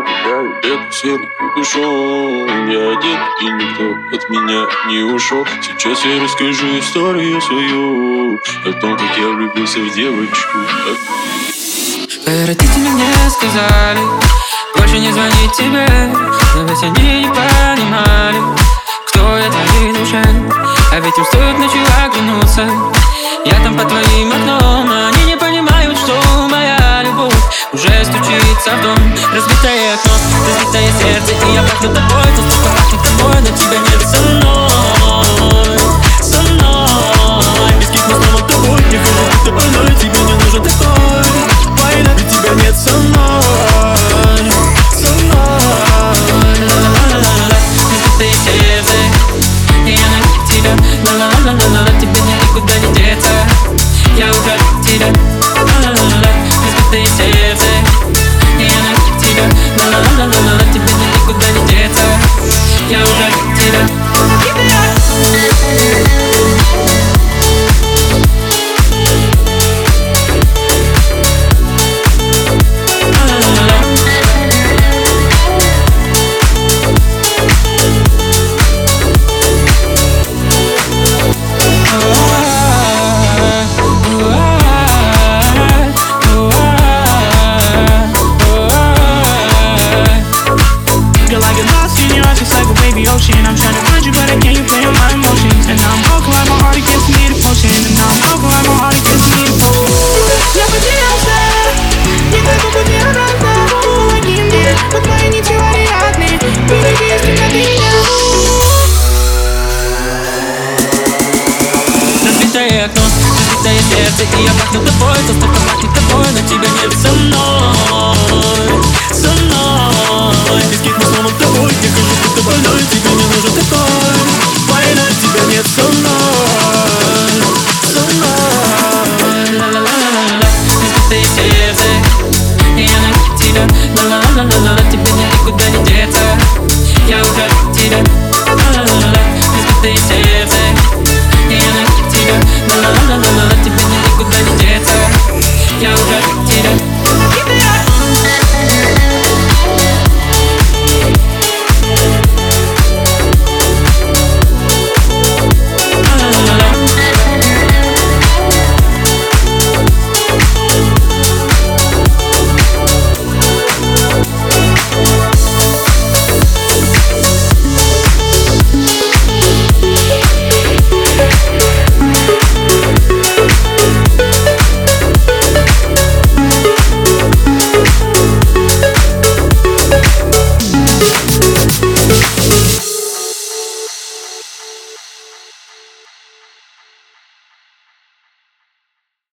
Гуляю, белый серый капюшон Я один, и никто от меня не ушел. Сейчас я расскажу историю свою О том, как я влюбился в девочку. Твои родители мне сказали Больше не звонить тебе Но ведь они не понимали Кто я твоей душе. А ведь им стоит ночью оглянуться. Я там по твоим окном Но стучится в дом. Разбитое окно, разбитое сердце И я пахну тобой, то что пахнет тобой Но тебя нет со сердце И я пахну тобой, то что пахнет тобой Но тебя нет со мной, со мной. Без каких мы снова тобой Я хожу, будто больной, тебе не нужен такой. Война, тебя нет со мной, со мной. Ла-ла-ла-ла-ла Разбитое